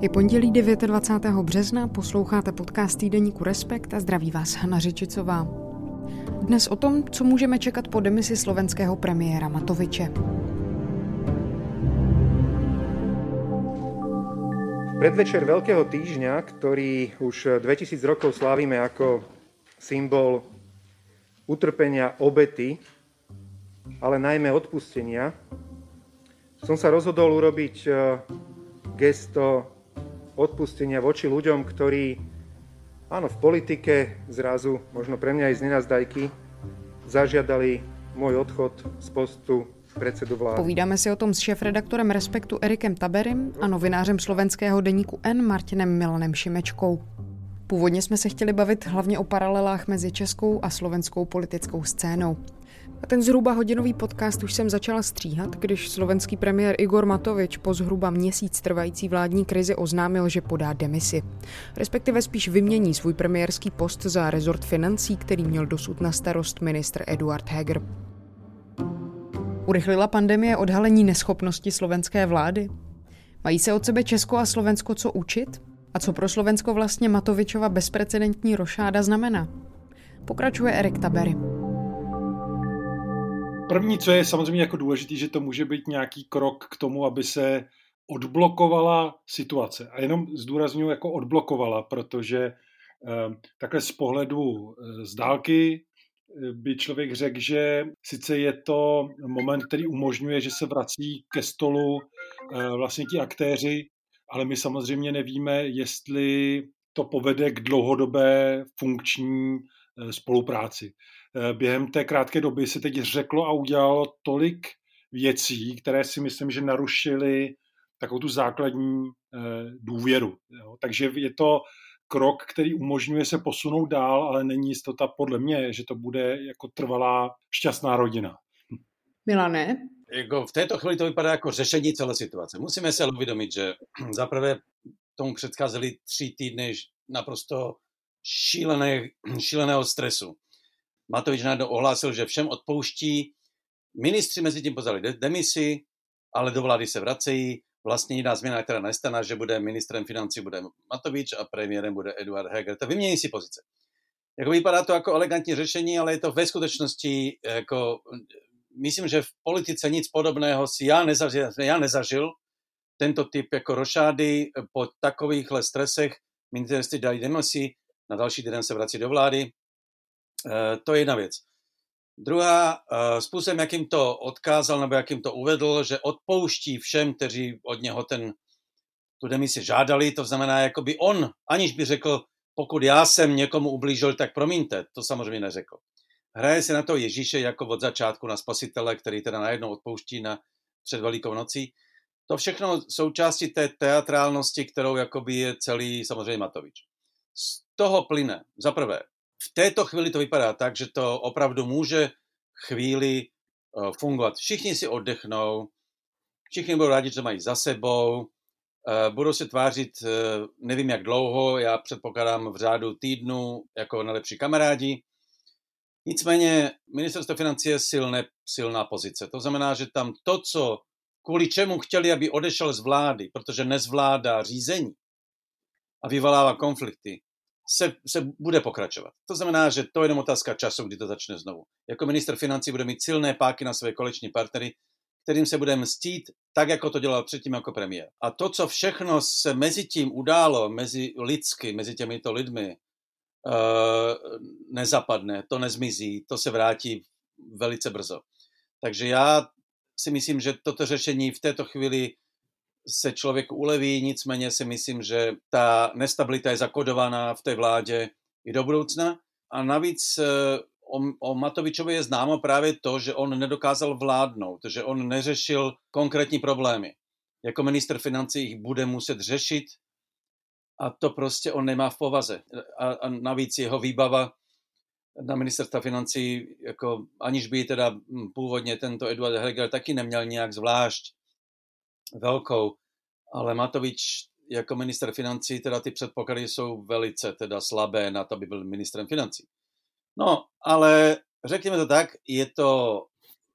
Je pondělí 29. března, posloucháte podcast týdeníku Respekt a zdraví vás Hana Řičicová. Dnes o tom, co můžeme čekat po demisi slovenského premiéra Matoviče. Predvečer Veľkého týždňa, ktorý už 2000 rokov slávime ako symbol utrpenia, obety, ale najmä odpustenia, som sa rozhodol urobiť eh, gesto odpustenia voči ľuďom, ktorí, áno, v politike zrazu, možno pre mňa aj z nenazdajky, zažiadali môj odchod z postu předsedu vlády. Povídáme si o tom s šéf-redaktorem Respektu Erikem Taberim a novinářem slovenského deníku N Martinem Milanem Šimečkou. Původně jsme se chtěli bavit hlavně o paralelách mezi českou a slovenskou politickou scénou. A ten zhruba hodinový podcast už jsem začala stříhat, když slovenský premiér Igor Matovič po zhruba měsíc trvající vládní krizi oznámil, že podá demisi. Respektive spíš vymění svůj premiérský post za rezort financí, který měl dosud na starost ministr Eduard Heger. Urychlila pandemie odhalení neschopnosti slovenské vlády? Mají se od sebe Česko a Slovensko co učit? A co pro Slovensko vlastně Matovičova bezprecedentní rošáda znamená? Pokračuje Erik Tabery. První, co je samozřejmě jako důležité, že to může být nějaký krok k tomu, aby se odblokovala situace. A jenom zdůraznuju jako odblokovala, protože eh, takhle z pohledu eh, z dálky eh, by člověk řekl, že sice je to moment, který umožňuje, že se vrací ke stolu vlastně ti aktéři, ale my samozřejmě nevíme, jestli to povede k dlouhodobé funkční spolupráci. Eh, během té krátké doby se teď řeklo a udělalo tolik věcí, které si myslím, že narušily takovou tu základní eh, důvěru. Takže je to krok, který umožňuje se posunout dál, ale není jistota podle mě, že to bude jako trvalá šťastná rodina. Milané? Jako v této chvíli to vypadá jako řešení celé situace. Musíme se uvědomit, že zaprvé tomu předcházely tři týdny naprosto šílené, šíleného stresu. Matovič najednou ohlásil, že všem odpouští. Ministři mezi tím pozali demisi, ale do vlády se vracejí. Vlastně jiná změna, která nestane, že bude ministrem financí bude Matovič a premiérem bude Eduard Heger. To vymění si pozice. Jako vypadá to jako elegantní řešení, ale je to ve skutečnosti jako, myslím, že v politice nic podobného si já nezažil, já nezažil tento typ jako rošády po takovýchhle stresech. Ministerství dali demisi, na další den se vrací do vlády, Eh, to je jedna věc. Druhá, eh, způsobem, jakým to odkázal nebo jakým to uvedl, že odpouští všem, kteří od něho ten, tu demisi žádali, to znamená, jako by on, aniž by řekl, pokud já jsem někomu ublížil, tak promiňte, to samozřejmě neřekl. Hraje se na to Ježíše jako od začátku na spasitele, který teda najednou odpouští na, před Velikou nocí. To všechno součástí té teatrálnosti, kterou jakoby je celý samozřejmě Matovič. Z toho plyne, za prvé, v této chvíli to vypadá tak, že to opravdu může chvíli eh, fungovat. Všichni si oddechnou, všichni budou rádi, že to mají za sebou, eh, budou se tvářit, eh, nevím jak dlouho, já předpokládám v řádu týdnu jako nejlepší kamarádi. Nicméně ministerstvo financí je silné, silná pozice. To znamená, že tam to, co kvůli čemu chtěli, aby odešel z vlády, protože nezvládá řízení a vyvolává konflikty, se, se bude pokračovat. To znamená, že to je jenom otázka času, kdy to začne znovu. Jako minister financí bude mít silné páky na své koleční partnery, kterým se bude mstít tak, jako to dělal předtím jako premiér. A to, co všechno se mezi tím událo, mezi lidsky, mezi těmito lidmi, uh, nezapadne, to nezmizí, to se vrátí velice brzo. Takže já si myslím, že toto řešení v této chvíli se člověk uleví, nicméně si myslím, že ta nestabilita je zakodovaná v té vládě i do budoucna. A navíc eh, o, o Matovičovi je známo právě to, že on nedokázal vládnout, že on neřešil konkrétní problémy. Jako minister financí jich bude muset řešit a to prostě on nemá v povaze. A, a navíc jeho výbava na ministerstva financí, jako aniž by teda původně tento Eduard Heger taky neměl nějak zvlášť velkou, ale Matovič jako minister financí, teda ty předpoklady jsou velice teda slabé na to, aby byl ministrem financí. No, ale řekněme to tak, je to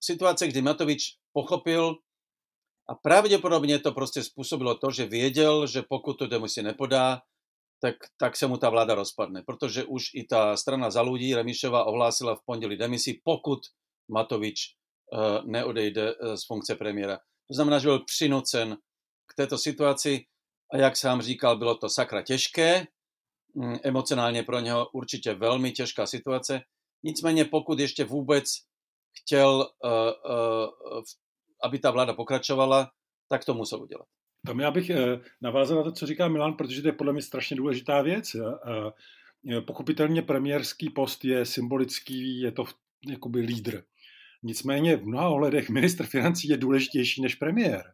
situace, kdy Matovič pochopil A pravděpodobně to prostě způsobilo to, že věděl, že pokud tu demisi nepodá, tak, tak se mu ta vláda rozpadne. Protože už i ta strana za ľudí Remišova ohlásila v pondělí demisi, pokud Matovič uh, neodejde uh, z funkce premiéra. To znamená, že byl přinucen k této situaci a jak sám říkal, bylo to sakra těžké, mm, emocionálně pro něho určitě velmi těžká situace. Nicméně pokud ještě vůbec chtěl, uh, uh, aby ta vláda pokračovala, tak to musel udělat. Tam já bych eh, navázal na to, co říká Milan, protože to je podle mě strašně důležitá věc. Pochopitelně premiérský post je symbolický, je to jakoby lídr. Nicméně v mnoha ohledech ministr financí je důležitější než premiér,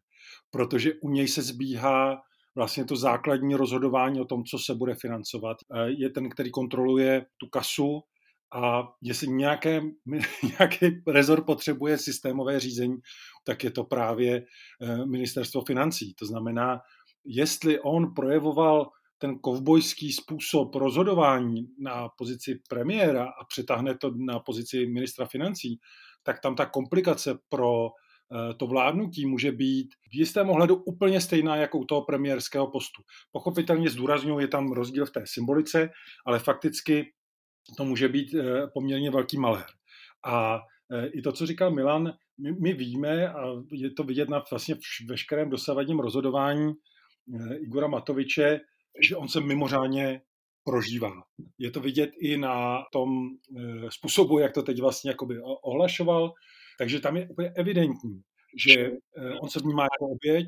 protože u něj se zbíhá vlastně to základní rozhodování o tom, co se bude financovat. Je ten, který kontroluje tu kasu a jestli nějaké, nějaký rezort potřebuje systémové řízení, tak je to právě eh, ministerstvo financí. To znamená, jestli on projevoval ten kovbojský způsob rozhodování na pozici premiéra a přetáhne to na pozici ministra financí, tak tam ta komplikace pro to vládnutí může být v jistém ohledu úplně stejná jako u toho premiérského postu. Pochopitelně zdůrazňuji, je tam rozdíl v té symbolice, ale fakticky to může být eh, poměrně velký malér. A eh, i to, co říkal Milan, my, my víme, a je to vidět na vlastně veškerém dosavadním rozhodování eh, Igora Matoviče, že on se mimořádně prožívá. Je to vidět i na tom způsobu, jak to teď vlastně ohlašoval, takže tam je úplně evidentní, že on se vnímá jako oběť,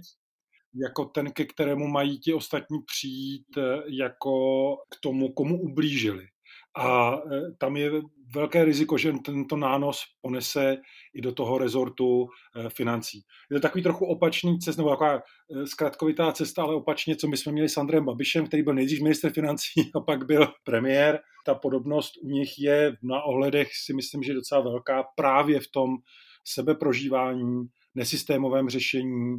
jako ten, ke kterému mají ti ostatní přijít jako k tomu, komu ublížili. A e, tam je velké riziko, že tento nános ponese i do toho rezortu e, financí. Je to takový trochu opačný cest, nebo taková e, zkratkovitá cesta, ale opačně, co my jsme měli s Andrem Babišem, který byl nejdřív minister financí a pak byl premiér. Ta podobnost u nich je na ohledech si myslím, že docela velká právě v tom sebeprožívání, nesystémovém řešení,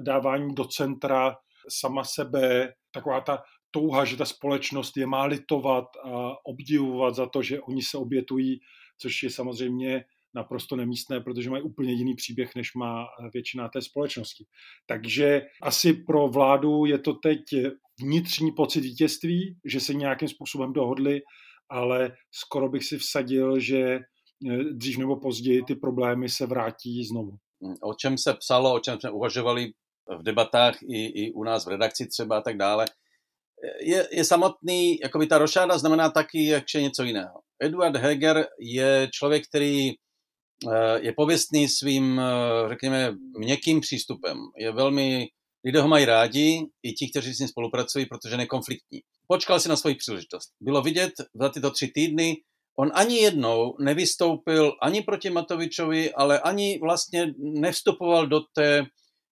dávání do centra sama sebe, taková ta touha, že ta společnost je má litovat a obdivovat za to, že oni se obětují, což je samozřejmě naprosto nemístné, protože mají úplně jiný příběh, než má většina té společnosti. Takže asi pro vládu je to teď vnitřní pocit vítězství, že se nějakým způsobem dohodli, ale skoro bych si vsadil, že eh, dřív nebo později ty problémy se vrátí znovu. O čem se psalo, o čem jsme uvažovali v debatách i, i u nás v redakci třeba a tak dále, je, je samotný, jakoby ta rošáda znamená taky ještě něco jiného. Eduard Heger je člověk, který eh, je pověstný svým, eh, řekněme, měkkým přístupem. Je velmi, lidé ho mají rádi, i ti, kteří s ním spolupracují, protože nekonfliktní. Počkal si na svoji příležitost. Bylo vidět za tyto tři týdny, on ani jednou nevystoupil ani proti Matovičovi, ale ani vlastně nevstupoval do té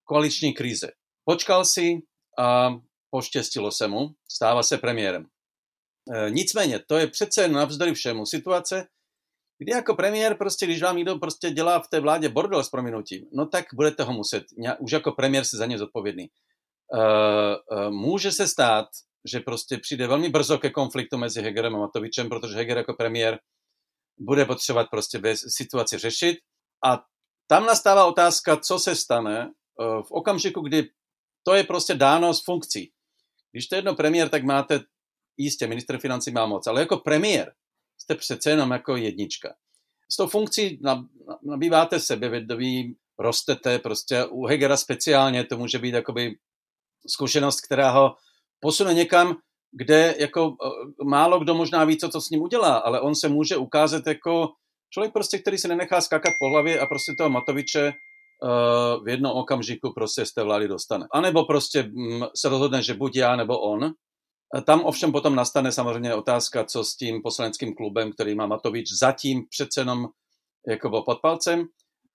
koaliční krize. Počkal si a poštěstilo se mu, stává se premiérem. E, nicméně, to je přece navzdory všemu situace, kdy jako premiér, prostě, když vám někdo prostě dělá v té vládě bordel s prominutím, no tak budete ho muset, už jako premiér se za ně zodpovědný. E, e, může se stát, že prostě přijde velmi brzo ke konfliktu mezi Hegerem a Matovičem, protože Heger jako premiér bude potřebovat prostě situaci řešit a tam nastává otázka, co se stane e, v okamžiku, kdy to je prostě dáno z funkcí. Když je jedno premiér, tak máte, jistě, minister financí má moc, ale jako premiér jste přece jenom jako jednička. S tou funkcí nabýváte sebevědomí, rostete, prostě u Hegera speciálně to může být jakoby zkušenost, která ho posune někam, kde jako e, málo kdo možná ví, co to s ním udělá, ale on se může ukázat jako člověk prostě, který se nenechá skákat po hlavě a prostě toho Matoviče v jednom okamžiku prostě z té vlády dostane. A nebo prostě mm, se rozhodne, že buď já nebo on. Tam ovšem potom nastane samozřejmě otázka, co s tím poslaneckým klubem, který má Matovič zatím přece jenom jako pod palcem.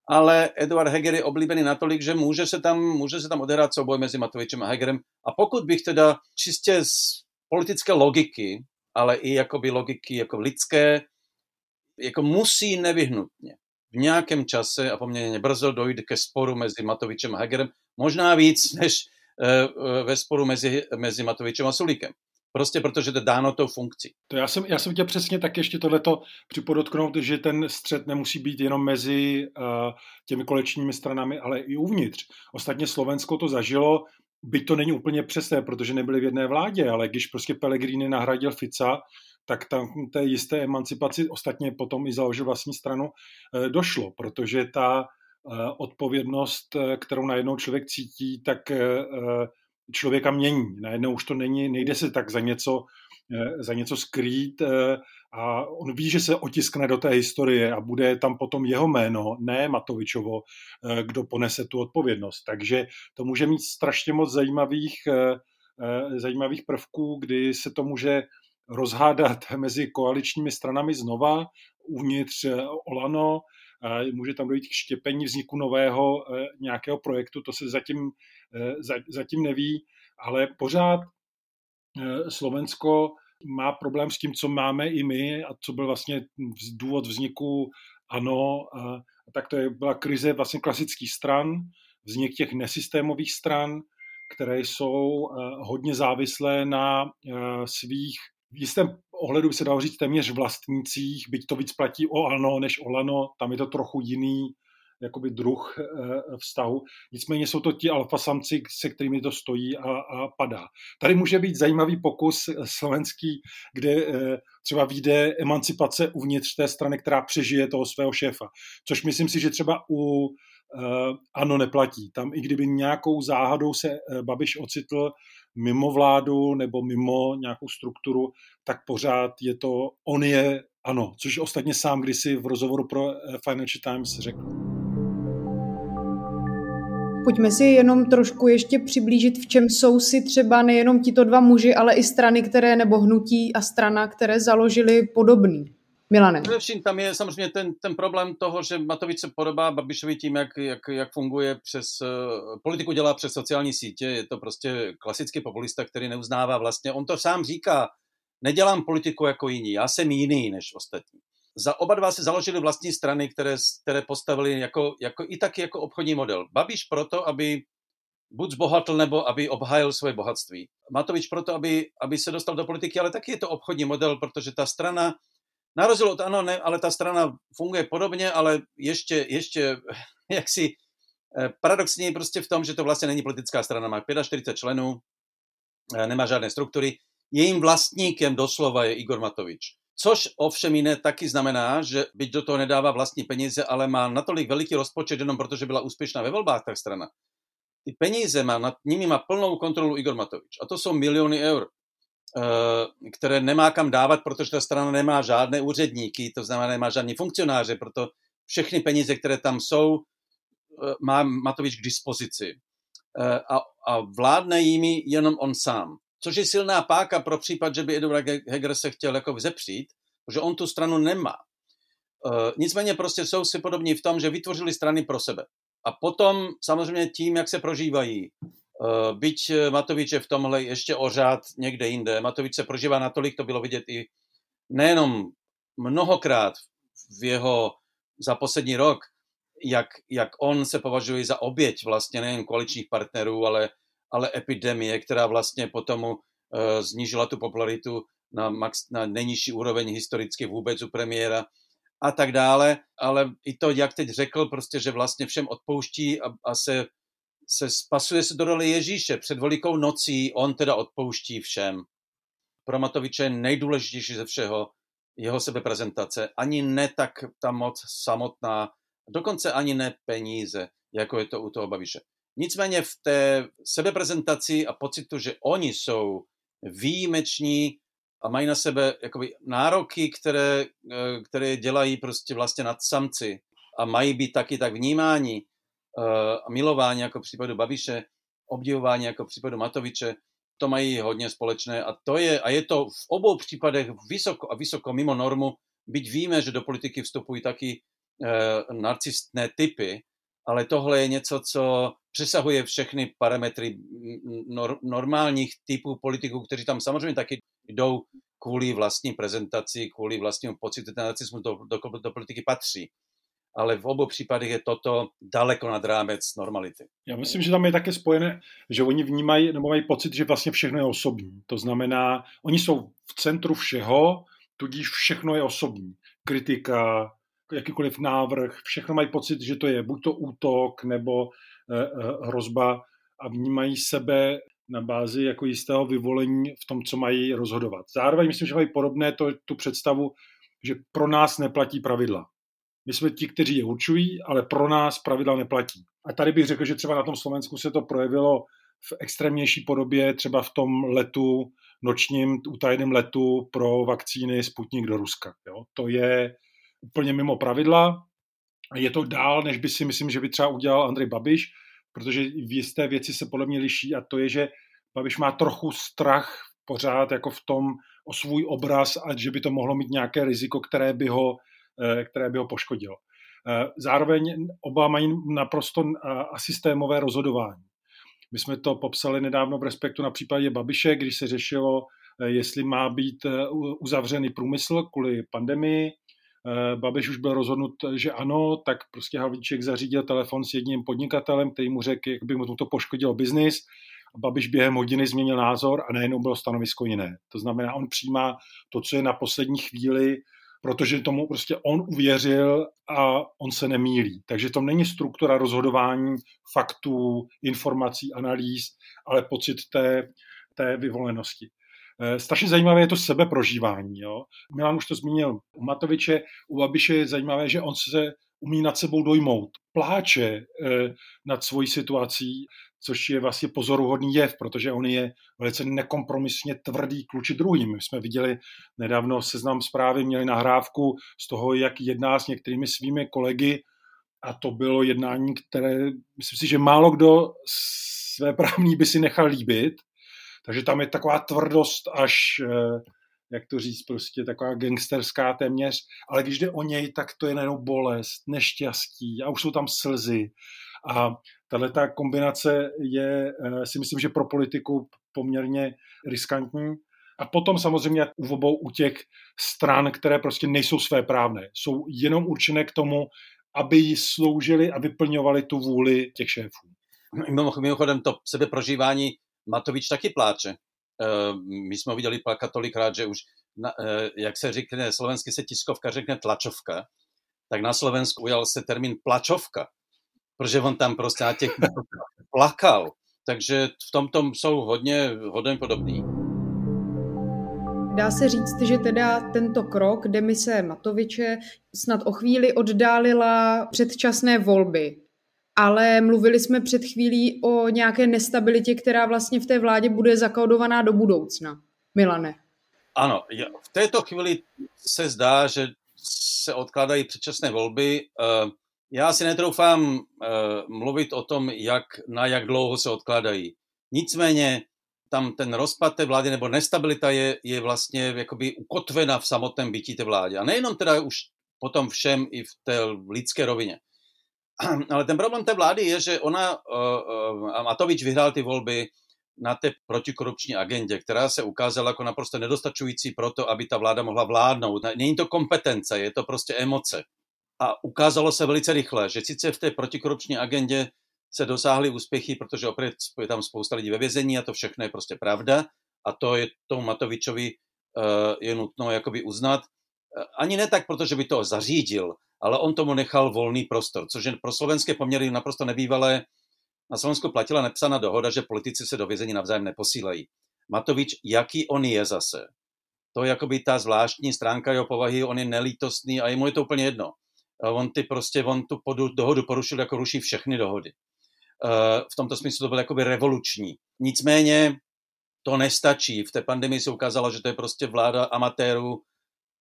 Ale Eduard Heger je oblíbený natolik, že může se tam, může se tam odehrát souboj mezi Matovičem a Hegerem. A pokud bych teda čistě z politické logiky, ale i jakoby logiky jako lidské, jako musí nevyhnutně v nějakém čase a poměrně brzo dojde ke sporu mezi Matovičem a Hegerem, možná víc než eh, eh, ve sporu mezi, mezi Matovičem a Sulíkem. Prostě protože to dáno tou funkcí. To já jsem, já jsem chtěl přesně tak ještě tohleto připodotknout, že ten střed nemusí být jenom mezi uh, těmi kolečními stranami, ale i uvnitř. Ostatně Slovensko to zažilo, byť to není úplně přesné, protože nebyli v jedné vládě, ale když prostě Pellegrini nahradil Fica, tak tam té jisté emancipaci, ostatně potom i založil vlastní stranu, uh, došlo, protože ta uh, odpovědnost, kterou najednou člověk cítí, tak člověka mění. Najednou už to není, nejde se tak za něco, eh, za něco skrýt eh, a on ví, že se otiskne do té historie a bude tam potom jeho jméno, ne Matovičovo, eh, kdo ponese tu odpovědnost. Takže to může mít strašně moc zajímavých, zajímavých prvků, kdy se to může rozhádat mezi koaličními stranami znova, uvnitř Olano, může tam dojít k štěpení vzniku nového nějakého projektu, to se zatím Eh, zatím neví, ale pořád eh, Slovensko má problém s tím, co máme i my a co byl vlastně důvod vzniku ANO, a, tak to je, byla krize vlastně klasických stran, vznik těch nesystémových stran, které jsou eh, hodně závislé na svých v jistém ohledu se dalo říct téměř vlastnících, byť to víc platí o ANO než o Lano, tam je to trochu jiný, jakoby druh eh, vztahu. Nicméně jsou to ti alfasamci, se kterými to stojí a, a padá. Tady může být zajímavý pokus slovenský, kde eh, třeba vyjde emancipace uvnitř té strany, která přežije toho svého šéfa. Což myslím si, že třeba u eh, ano neplatí. Tam i kdyby nějakou záhadou se Babiš ocitl mimo vládu nebo mimo nějakou strukturu, tak pořád je to, on je ano, což ostatně sám kdysi v rozhovoru pro Financial Times řekl. Pojďme si jenom trošku ještě přiblížit, v čem jsou si třeba nejenom tito dva muži, ale i strany, které nebo hnutí a strana, které založili podobný. Milane. Především tam je samozřejmě ten, ten problém toho, že Matovič se podobá Babišovi tím, jak, jak, jak funguje přes, uh, politiku dělá přes sociální sítě, je to prostě klasický populista, který neuznává vlastně, on to sám říká, nedělám politiku jako jiní, já jsem jiný než ostatní za oba dva se založili vlastní strany, které, které postavili jako, jako, i taky jako obchodní model. Babiš proto, aby buď zbohatl, nebo aby obhájil svoje bohatství. Matovič proto, aby, aby se dostal do politiky, ale taky je to obchodní model, protože ta strana, na rozdíl od ano, ne, ale ta strana funguje podobně, ale ještě, ještě jaksi eh, paradoxně prostě v tom, že to vlastně není politická strana, má 45 členů, eh, nemá žádné struktury. Jejím vlastníkem doslova je Igor Matovič. Což ovšem jiné taky znamená, že byť do toho nedává vlastní peníze, ale má natolik veliký rozpočet jenom protože byla úspěšná ve volbách ta strana. Ty peníze má, nad nimi má plnou kontrolu Igor Matovič. A to jsou miliony eur, eh, které nemá kam dávat, protože ta strana nemá žádné úředníky, to znamená nemá žádní funkcionáře, proto všechny peníze, které tam jsou, eh, má Matovič k dispozici. Eh, a, a vládne jimi jenom on sám což je silná páka pro případ, že by Eduard Heger se chtěl jako vzepřít, že on tu stranu nemá. Nicméně prostě jsou si podobní v tom, že vytvořili strany pro sebe. A potom samozřejmě tím, jak se prožívají, byť Matovič je v tomhle ještě ořád někde jinde. Matovič se prožívá natolik, to bylo vidět i nejenom mnohokrát v jeho za poslední rok, jak, jak on se považuje za oběť vlastně nejen koaličních partnerů, ale ale epidemie, která vlastně potom uh, znížila tu popularitu na, max, na nejnižší úroveň historicky vůbec u premiéra a tak dále, ale i to, jak teď řekl, prostě, že vlastně všem odpouští a, a se, se spasuje se do role Ježíše. Před velikou nocí on teda odpouští všem. Pro Matoviče je nejdůležitější ze všeho jeho sebeprezentace. Ani ne tak ta moc samotná, dokonce ani ne peníze, jako je to u toho Babiše. Nicméně v té sebeprezentaci a pocitu, že oni jsou výjimeční a mají na sebe jakoby nároky, které, eh, které dělají prostě vlastně nad samci a mají být taky tak vnímání milování jako v případu Babiše, obdivování jako v případu Matoviče, to mají hodně společné a to je, a je to v obou případech vysoko a vysoko mimo normu, byť víme, že do politiky vstupují taky e, narcistné typy, ale tohle je něco, co přesahuje všechny parametry nor, normálních typů politiků, kteří tam samozřejmě taky jdou kvůli vlastní prezentaci, kvůli vlastnímu pocitu, ten nacismus do, do, do politiky patří. Ale v obou případech je toto daleko nad rámec normality. Já myslím, že tam je také spojené, že oni vnímají nebo mají pocit, že vlastně všechno je osobní. To znamená, oni jsou v centru všeho, tudíž všechno je osobní. Kritika, jakýkoliv návrh, všechno mají pocit, že to je buď to útok nebo eh, eh, hrozba a vnímají sebe na bázi jako jistého vyvolení v tom, co mají rozhodovat. Zároveň myslím, že mají podobné to, tu představu, že pro nás neplatí pravidla. My jsme ti, kteří je určují, ale pro nás pravidla neplatí. A tady bych řekl, že třeba na tom Slovensku se to projevilo v extrémnější podobě, třeba v tom letu, nočním utajeném letu pro vakcíny Sputnik do Ruska. Jo? To je úplně mimo pravidla. Je to dál, než by si myslím, že by třeba udělal Andrej Babiš, protože v jisté věci se podle mě liší a to je, že Babiš má trochu strach pořád jako v tom o svůj obraz a že by to mohlo mít nějaké riziko, které by ho, které by ho poškodilo. Eh, zároveň oba mají naprosto eh, asystémové rozhodování. My jsme to popsali nedávno v Respektu na případě Babiše, když se řešilo, jestli má být uzavřený průmysl kvůli pandemii, Eh, Babiš už byl rozhodnut, že ano, tak prostě Havlíček zařídil telefon s jedním podnikatelem, který mu řekl, jak by mu to poškodilo biznis. Babiš během hodiny změnil názor a najednou bylo stanovisko jiné. To znamená, on přijímá to, co je na poslední chvíli, protože tomu prostě on uvěřil a on se nemýlí. Takže to není struktura rozhodování faktů, informací, analýz, ale pocit té, té vyvolenosti. Eh, strašně zajímavé je to sebeprožívání. Jo? Milan už to zmínil u Matoviče, u Babiše je zajímavé, že on se umí nad sebou dojmout. Pláče eh, nad svojí situací, což je vlastně pozoruhodný jev, protože on je velice nekompromisně tvrdý kluči druhým. My jsme viděli nedávno seznam zprávy, měli nahrávku z toho, jak jedná s některými svými kolegy a to bylo jednání, které myslím si, že málo kdo své právní by si nechal líbit, takže tam je taková tvrdost až, eh, jak to říct, prostě taková gangsterská téměř, ale když jde o něj, tak to je najednou bolest, neštěstí a už jsou tam slzy. A tahle ta kombinace je, eh, si myslím, že pro politiku poměrně riskantní. A potom samozřejmě u obou u těch stran, které prostě nejsou své právné, jsou jenom určené k tomu, aby jí sloužili a vyplňovali tu vůli těch šéfů. Mimochodem to sebeprožívání Matovič taky pláče. Eh, my jsme viděli plakat tolikrát, že už, eh, jak se řekne, slovensky se tiskovka řekne tlačovka, tak na Slovensku ujal se termín plačovka, protože on tam prostě na těch plakal. Takže v tomto jsou hodně, hodně podobný. Dá se říct, že teda tento krok demise Matoviče snad o chvíli oddálila předčasné volby ale mluvili jsme před chvílí o nějaké nestabilitě, která vlastně v té vládě bude zakódovaná do budoucna. Milane. Ano, v této chvíli se zdá, že se odkládají předčasné volby. Eh, já si netroufám eh, mluvit o tom, jak, na jak dlouho se odkládají. Nicméně tam ten rozpad té vlády nebo nestabilita je, je vlastně jakoby ukotvena v samotném bytí té vládě. A nejenom teda už potom všem i v té lidské rovině. ale ten problém té vlády je, že ona, uh, uh, Matovič vyhrál ty volby na té protikorupční agendě, která se ukázala jako naprosto nedostačující pro to, aby ta vláda mohla vládnout. Není to kompetence, je to prostě emoce. A ukázalo se velice rychle, že sice v té protikorupční agendě se dosáhly úspěchy, protože opět je tam spousta lidí ve vězení a to všechno je prostě pravda a to je tomu Matovičovi uh, je nutno jakoby uznat. Ani ne tak, protože by to zařídil, ale on tomu nechal volný prostor, což je pro slovenské poměry naprosto nebývalé. Na Slovensku platila nepsaná dohoda, že politici se do vězení navzájem neposílají. Matovič, jaký on je zase? To je jakoby ta zvláštní stránka jeho povahy, on je nelítostný a jemu je to úplně jedno. On ty prostě, on tu podu, dohodu porušil, jako ruší všechny dohody. V tomto smyslu to bylo jakoby revoluční. Nicméně to nestačí. V té pandemii se ukázalo, že to je prostě vláda amatérů,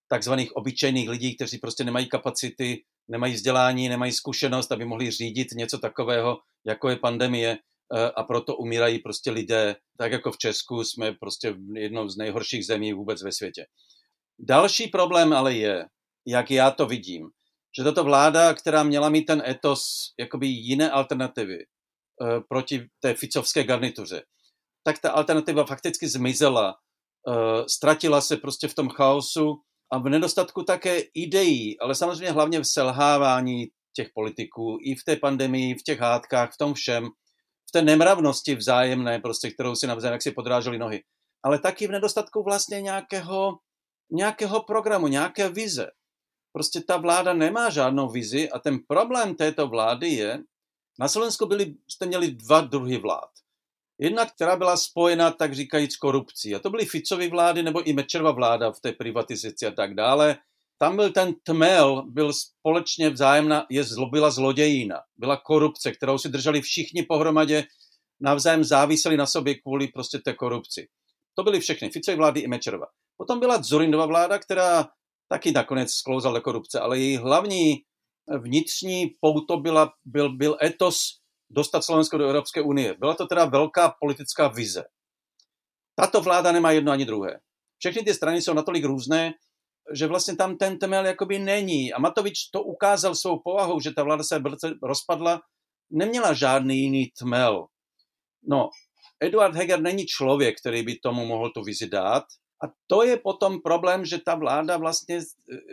takzvaných obyčejných lidí, kteří prostě nemají kapacity, nemají vzdělání, nemají zkušenost, aby mohli řídit něco takového, jako je pandemie eh, a proto umírají prostě lidé, tak jako v Česku jsme prostě jednou z nejhorších zemí vůbec ve světě. Další problém ale je, jak já to vidím, že tato vláda, která měla mít ten etos jakoby jiné alternativy eh, proti té ficovské garnituře, tak ta alternativa fakticky zmizela, eh, ztratila se prostě v tom chaosu a v nedostatku také ideí, ale samozřejmě hlavně v selhávání těch politiků i v té pandemii, v těch hádkách, v tom všem, v té nemravnosti vzájemné, prostě, kterou si navzájem jak si podráželi nohy, ale taky v nedostatku vlastně nějakého, nějakého programu, nějaké vize. Prostě ta vláda nemá žádnou vizi a ten problém této vlády je, na Slovensku byli, jste měli dva druhy vlád. Jedna, která byla spojena, tak říkajíc, korupcí. A to byly Ficovy vlády nebo i Mečerova vláda v té privatizaci a tak dále. Tam byl ten tmel, byl společně vzájemná, je zlo, byla zlodějina, byla korupce, kterou si drželi všichni pohromadě, navzájem záviseli na sobě kvůli prostě té korupci. To byly všechny, Ficovy vlády i Mečerova. Potom byla Zorindova vláda, která taky nakonec sklouzala do korupce, ale její hlavní vnitřní pouto byla, byl, byl etos dostat Slovensko do Evropské unie. Byla to teda velká politická vize. Tato vláda nemá jedno ani druhé. Všechny ty strany jsou natolik různé, že vlastně tam ten temel jakoby není. A Matovič to ukázal svou povahou, že ta vláda se rozpadla, neměla žádný jiný tmel. No, Eduard Heger není člověk, který by tomu mohl tu vizi dát. A to je potom problém, že ta vláda vlastně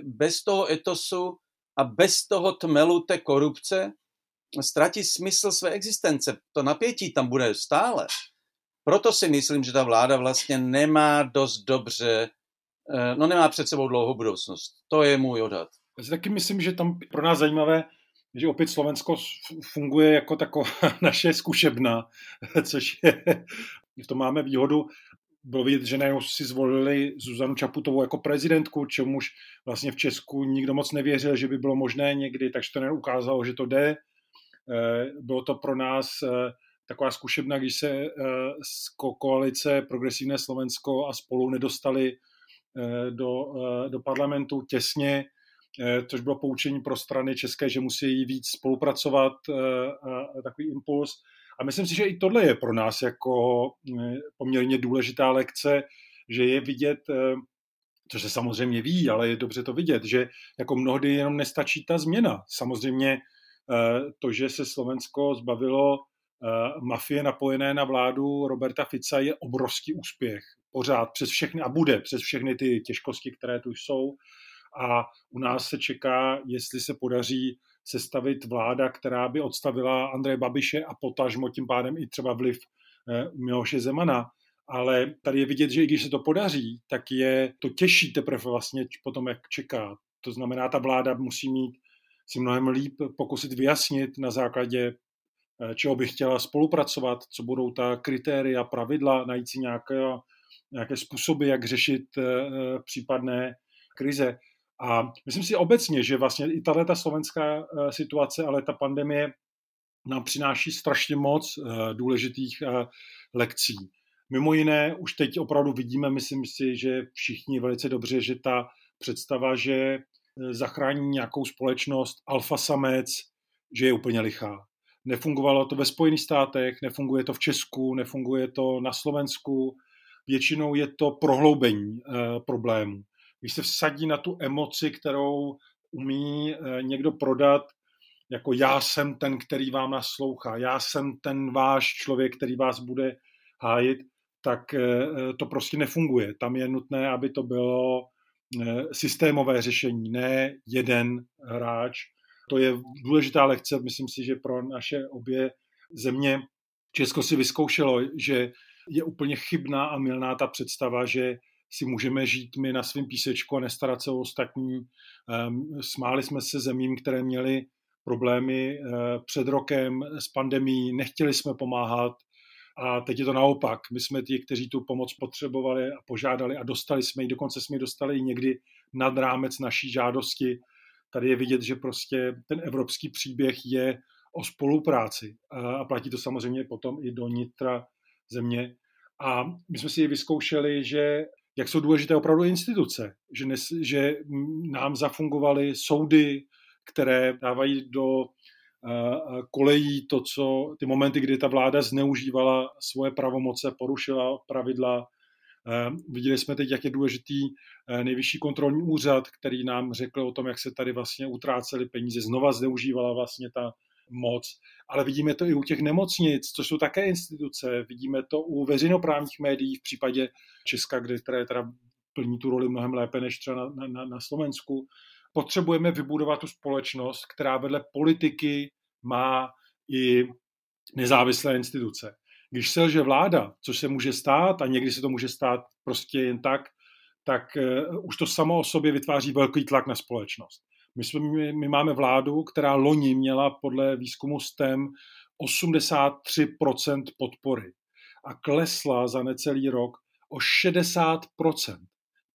bez toho etosu a bez toho tmelu té korupce ztratí smysl své existence. To napětí tam bude stále. Proto si myslím, že ta vláda vlastně nemá dost dobře, eh, no nemá před sebou dlouhou budoucnost. To je můj odhad. Já si taky myslím, že tam pro nás zajímavé, že opět Slovensko funguje jako taková naše zkušebna, což je, v tom máme výhodu. Bylo vidět, že najednou si zvolili Zuzanu Čaputovou jako prezidentku, čemuž vlastně v Česku nikdo moc nevěřil, že by bylo možné někdy, takže to neukázalo, že to jde. Eh, bylo to pro nás eh, taková zkušebna, když se eh, z koalice Progresivné Slovensko a spolu nedostali do, do parlamentu těsně, což bylo poučení pro strany české, že musí víc spolupracovat, takový impuls. A myslím si, že i tohle je pro nás jako poměrně důležitá lekce, že je vidět, což se samozřejmě ví, ale je dobře to vidět, že jako mnohdy jenom nestačí ta změna. Samozřejmě Eh, to, že se Slovensko zbavilo eh, mafie napojené na vládu Roberta Fica je obrovský úspěch. Pořád přes všechny, a bude přes všechny ty těžkosti, které tu jsou. A u nás se čeká, jestli se podaří sestavit vláda, která by odstavila Andreje Babiše a potažmo tím pádem i třeba vliv eh, Miloše Zemana. Ale tady je vidět, že i když se to podaří, tak je to těžší teprve vlastně potom, jak čeká. To znamená, ta vláda musí mít si mnohem líp pokusit vyjasnit na základě eh, čeho bych chtěla spolupracovat, co budou ta kritéria, pravidla, najít si nějaké, nějaké způsoby, jak řešit eh, případné krize. A myslím si obecně, že vlastně i tahle ta slovenská situace, ale ta pandemie nám přináší strašně moc důležitých lekcí. Mimo jiné, už teď opravdu vidíme, myslím si, že všichni velice dobře, že ta představa, že Eh, zachrání nějakou společnost alfa samec, že je úplně lichá. Nefungovalo to ve Spojených státech, nefunguje to v Česku, nefunguje to na Slovensku. Většinou je to prohloubení e, problému. Když se vsadí na tu emoci, kterou umí e, někdo prodat, jako já jsem ten, který vám naslouchá, já jsem ten váš člověk, který vás bude hájit, tak e, to prostě nefunguje. Tam je nutné, aby to bylo Eh, systémové řešení, ne jeden hráč. To je důležitá lekce, myslím si, že pro naše obě země. Česko si vyzkoušelo, že je úplně chybná a milná ta představa, že si můžeme žít my na svém písečku a nestarat se o ostatní. Ehm, smáli jsme se zemím, které měly problémy eh, před rokem s pandemí, nechtěli jsme pomáhat, a teď je to naopak. My jsme ti, kteří tu pomoc potřebovali a požádali a dostali jsme ji, dokonce jsme ji dostali někdy nad rámec naší žádosti. Tady je vidět, že prostě ten evropský příběh je o spolupráci a platí to samozřejmě potom i do nitra země. A my jsme si ji vyzkoušeli, že jak jsou důležité opravdu instituce, že, nes, že nám zafungovaly soudy, které dávají do kolejí to, co ty momenty, kdy ta vláda zneužívala svoje pravomoce, porušila pravidla. Viděli jsme teď, jak je důležitý nejvyšší kontrolní úřad, který nám řekl o tom, jak se tady vlastně utrácely peníze, znova zneužívala vlastně ta moc. Ale vidíme to i u těch nemocnic, což jsou také instituce. Vidíme to u veřejnoprávních médií v případě Česka, kde které teda plní tu roli mnohem lépe než třeba na, na, na Slovensku. potřebujeme vybudovat tu společnost, která vedle politiky má i nezávislé instituce. Když selže vláda, což se může stát a někdy se to může stát prostě jen tak, tak uh, už to samo o sobě vytváří velký tlak na společnost. My, jsme, my, my máme vládu, která loni měla podle výzkumu STEM 83% podpory a klesla za necelý rok o 60%.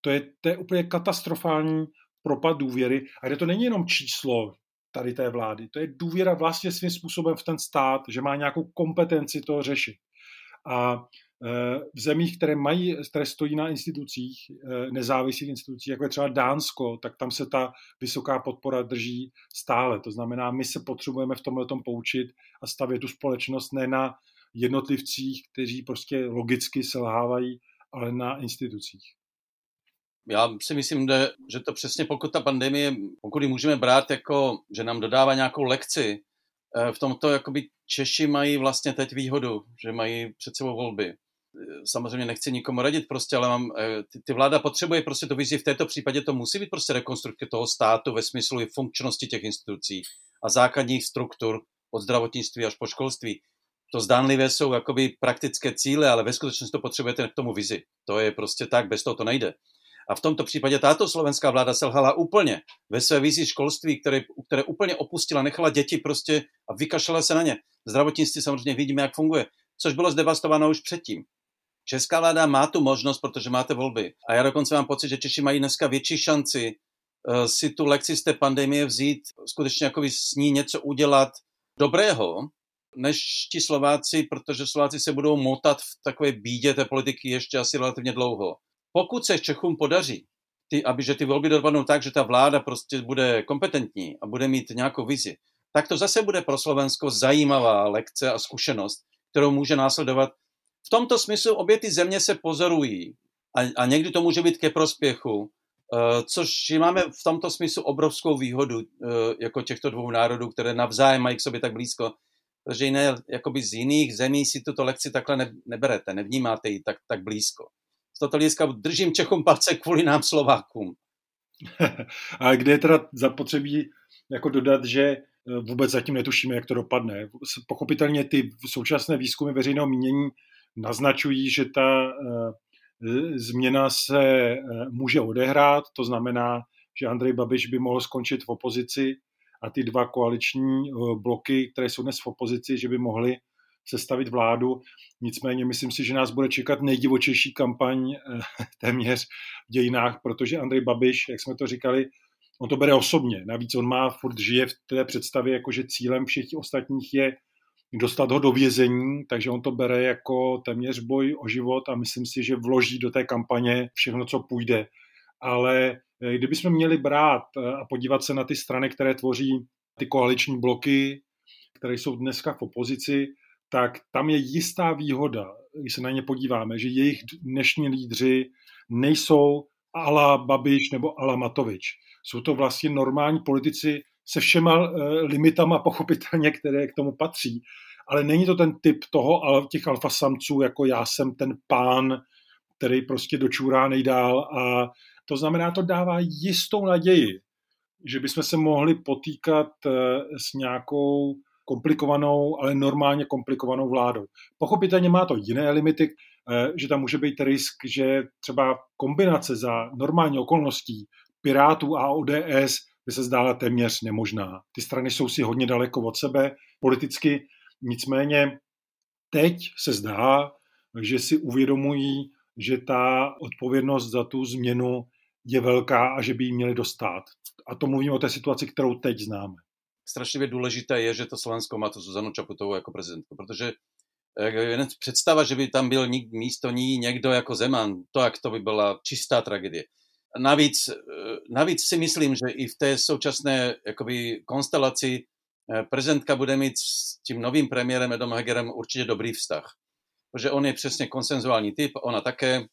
To je, to je úplně katastrofální propad důvěry. A kde to není jenom číslo tady té vlády, to je důvěra vlastně svým způsobem v ten stát, že má nějakou kompetenci to řešit. A v zemích, které, mají, které stojí na institucích, e, nezávislých institucích, jako je třeba Dánsko, tak tam se ta vysoká podpora drží stále. To znamená, my se potřebujeme v tomhle tom poučit a stavět tu společnost ne na jednotlivcích, kteří prostě logicky selhávají, ale na institucích. Já si myslím, že to přesně pokud ta pandemie, pokud ji můžeme brát jako, že nám dodává nějakou lekci, eh, v tomto jakoby Češi mají vlastně teď výhodu, že mají před sebou volby. Samozřejmě nechci nikomu radit prostě, ale mám, eh, ty, ty vláda potřebuje prostě to vizi, v této případě to musí být prostě rekonstrukce toho státu ve smyslu i funkčnosti těch institucí a základních struktur od zdravotnictví až po školství to zdánlivé jsou jakoby praktické cíle, ale ve skutečnosti to potřebujete k tomu vizi. To je prostě tak, bez toho to nejde. A v tomto případě tato slovenská vláda selhala úplně ve své vizi školství, které, které úplně opustila, nechala děti prostě a vykašlela se na ně. Zdravotnictví samozřejmě vidíme, jak funguje, což bylo zdevastováno už předtím. Česká vláda má tu možnost, protože máte volby. A já dokonce mám pocit, že Češi mají dneska větší šanci uh, si tu lekci z té pandemie vzít, skutečně jako s ní něco udělat dobrého, než ti Slováci, protože Slováci se budou motat v takové bídě té politiky ještě asi relativně dlouho. Pokud se Čechům podaří, ty, aby že ty volby dopadnou tak, že ta vláda prostě bude kompetentní a bude mít nějakou vizi, tak to zase bude pro Slovensko zajímavá lekce a zkušenost, kterou může následovat. V tomto smyslu obě ty země se pozorují a, a někdy to může být ke prospěchu, uh, což máme v tomto smyslu obrovskou výhodu uh, jako těchto dvou národů, které navzájem mají k sobě tak blízko, protože jiné, jakoby z jiných zemí si tuto lekci takhle ne, neberete, nevnímáte ji tak, tak blízko. Z toho hlediska držím Čechům palce kvůli nám Slovákům. Ale kde je teda zapotřebí jako dodat, že e, vůbec zatím netušíme, jak to dopadne. Pochopitelně ty současné výzkumy veřejného mínění naznačují, že ta e, změna se e, může odehrát, to znamená, že Andrej Babiš by mohl skončit v opozici a ty dva koaliční eh, bloky, které jsou dnes v opozici, že by mohly sestavit vládu. Nicméně myslím si, že nás bude čekat nejdivočejší kampaň eh, téměř v dějinách, protože Andrej Babiš, jak jsme to říkali, on to bere osobně. Navíc on má, furt žije v té představě, jako že cílem všech ostatních je dostat ho do vězení, takže on to bere jako téměř boj o život a myslím si, že vloží do té kampaně všechno, co půjde. Ale Eh, kdybychom měli brát eh, a podívat se na ty strany, které tvoří ty koaliční bloky, které jsou dneska v opozici, tak tam je jistá výhoda, když se na ně podíváme, že jejich dnešní lídři nejsou ala Babiš nebo ala Matovič. Jsou to vlastně normální politici se všema eh, limitama pochopitelně, které k tomu patří, ale není to ten typ toho, těch alfasamců, jako já jsem ten pán, který prostě dočůrá nejdál a to znamená, to dává jistou naději, že bychom se mohli potýkat eh, s nějakou komplikovanou, ale normálně komplikovanou vládou. Pochopitelně má to jiné limity, eh, že tam může být risk, že třeba kombinace za normální okolností Pirátů a ODS by se zdála téměř nemožná. Ty strany jsou si hodně daleko od sebe politicky, nicméně teď se zdá, že si uvědomují, že ta odpovědnost za tu změnu je velká a že by jí měli dostat. A to mluvím o té situaci, kterou teď známe. Strašně důležité je, že to Slovensko má tu Zuzanu Čaputovou jako prezidentku, protože představa, že by tam byl místo ní někdo jako Zeman, to jak to by byla čistá tragédie. Navíc, navíc si myslím, že i v té současné jakoby, konstelaci eh, prezidentka bude mít s tím novým premiérem Edom Hegerem určitě dobrý vztah. Protože on je přesně konsenzuální typ, ona také,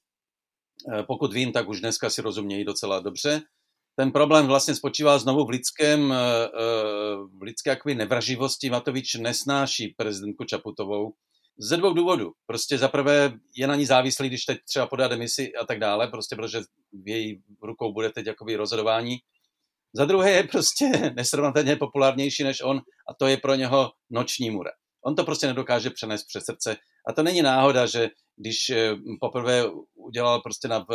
Eh, pokud vím, tak už dneska si rozumějí docela dobře. Ten problém vlastně spočívá znovu v lidském, eh, eh, v lidské jakoby nevraživosti. Matovič nesnáší prezidentku Čaputovou ze dvou důvodů. Prostě zaprvé je na ní závislý, když teď třeba podá demisi a tak dále, prostě protože v její rukou bude teď jakoby rozhodování. Za druhé je prostě nesrovnatelně populárnější než on a to je pro něho noční mura. On to prostě nedokáže přenést přes srdce a to není náhoda, že když eh, poprvé udělal prostě na,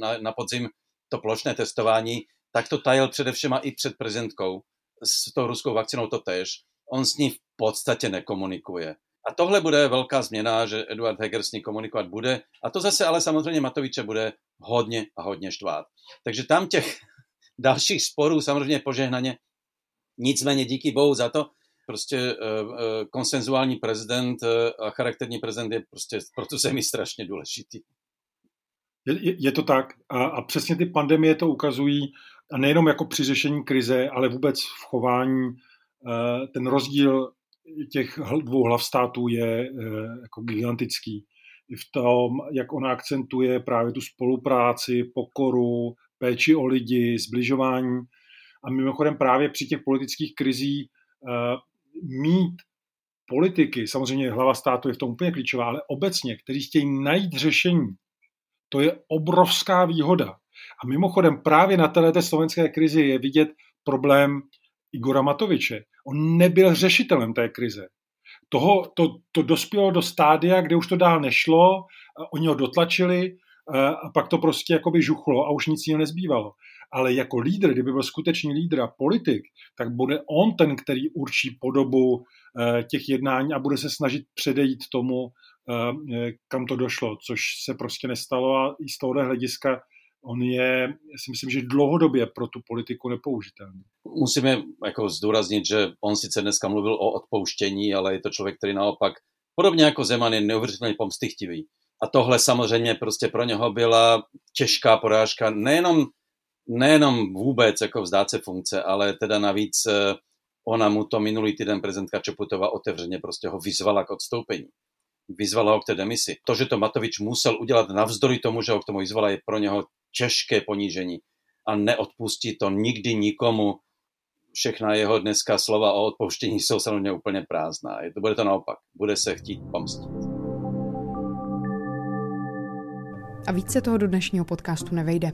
na, na podzim to plošné testování, tak to tajil především i před prezidentkou s tou ruskou vakcinou to tež. On s ní v podstatě nekomunikuje. A tohle bude velká změna, že Eduard Heger s ní komunikovat bude. A to zase ale samozřejmě Matoviče bude hodně a hodně štvát. Takže tam těch dalších sporů samozřejmě požehnaně. Nicméně díky bohu za to, prostě uh, uh, konsenzuální prezident uh, a charakterní prezident je prostě pro tu zemi strašně důležitý. Je, je to tak a, a přesně ty pandemie to ukazují a nejenom jako při řešení krize, ale vůbec v chování. Ten rozdíl těch dvou hlav států je jako gigantický. I v tom, jak ona akcentuje právě tu spolupráci, pokoru, péči o lidi, zbližování. A mimochodem právě při těch politických krizí mít politiky, samozřejmě hlava státu je v tom úplně klíčová, ale obecně, kteří chtějí najít řešení, to je obrovská výhoda. A mimochodem právě na této slovenské krizi je vidět problém Igora Matoviče. On nebyl řešitelem té krize. Toho, to, to dospělo do stádia, kde už to dál nešlo, oni ho dotlačili a pak to prostě jakoby žuchlo a už nic jiného nezbývalo ale jako lídr, kdyby byl skutečný lídr a politik, tak bude on ten, který určí podobu eh, těch jednání a bude se snažit předejít tomu, eh, kam to došlo, což se prostě nestalo a i z tohohle hlediska on je, já si myslím, že dlouhodobě pro tu politiku nepoužitelný. Musíme jako zdůraznit, že on sice dneska mluvil o odpouštění, ale je to člověk, který naopak, podobně jako Zeman, je neuvěřitelně pomstychtivý. A tohle samozřejmě prostě pro něho byla těžká porážka, nejenom nejenom vůbec jako vzdát se funkce, ale teda navíc eh, ona mu to minulý týden prezidentka Čeputová otevřeně prostě ho vyzvala k odstoupení. Vyzvala ho k té demisi. To, že to Matovič musel udělat navzdory tomu, že ho k tomu vyzvala, je pro něho těžké ponížení a neodpustí to nikdy nikomu. Všechna jeho dneska slova o odpouštění jsou samozřejmě úplně prázdná. Je to, bude to naopak. Bude se chtít pomstit. A více toho do dnešního podcastu nevejde.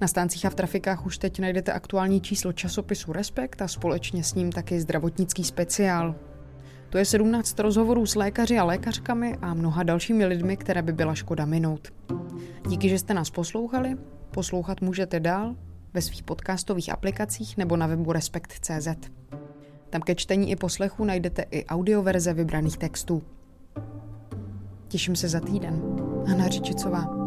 Na stáncích a v trafikách už teď najdete aktuální číslo časopisu Respekt a společně s ním taky zdravotnický speciál. To je 17 rozhovorů s lékaři a lékařkami a mnoha dalšími lidmi, které by byla škoda minout. Díky, že jste nás poslouchali. Poslouchat můžete dál ve svých podcastových aplikacích nebo na webu respekt.cz. Tam ke čtení i poslechu najdete i audioverze vybraných textů. Těším se za týden. Hana Řičicová.